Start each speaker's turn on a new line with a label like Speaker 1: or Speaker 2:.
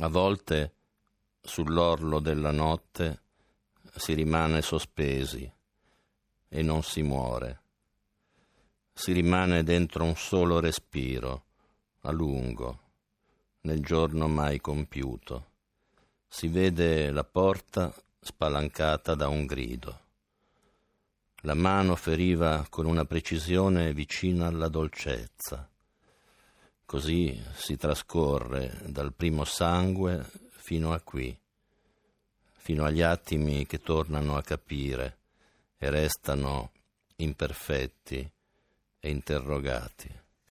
Speaker 1: A volte sull'orlo della notte si rimane sospesi e non si muore. Si rimane dentro un solo respiro, a lungo, nel giorno mai compiuto. Si vede la porta spalancata da un grido. La mano feriva con una precisione vicina alla dolcezza. Così si trascorre dal primo sangue fino a qui, fino agli attimi che tornano a capire e restano imperfetti e interrogati.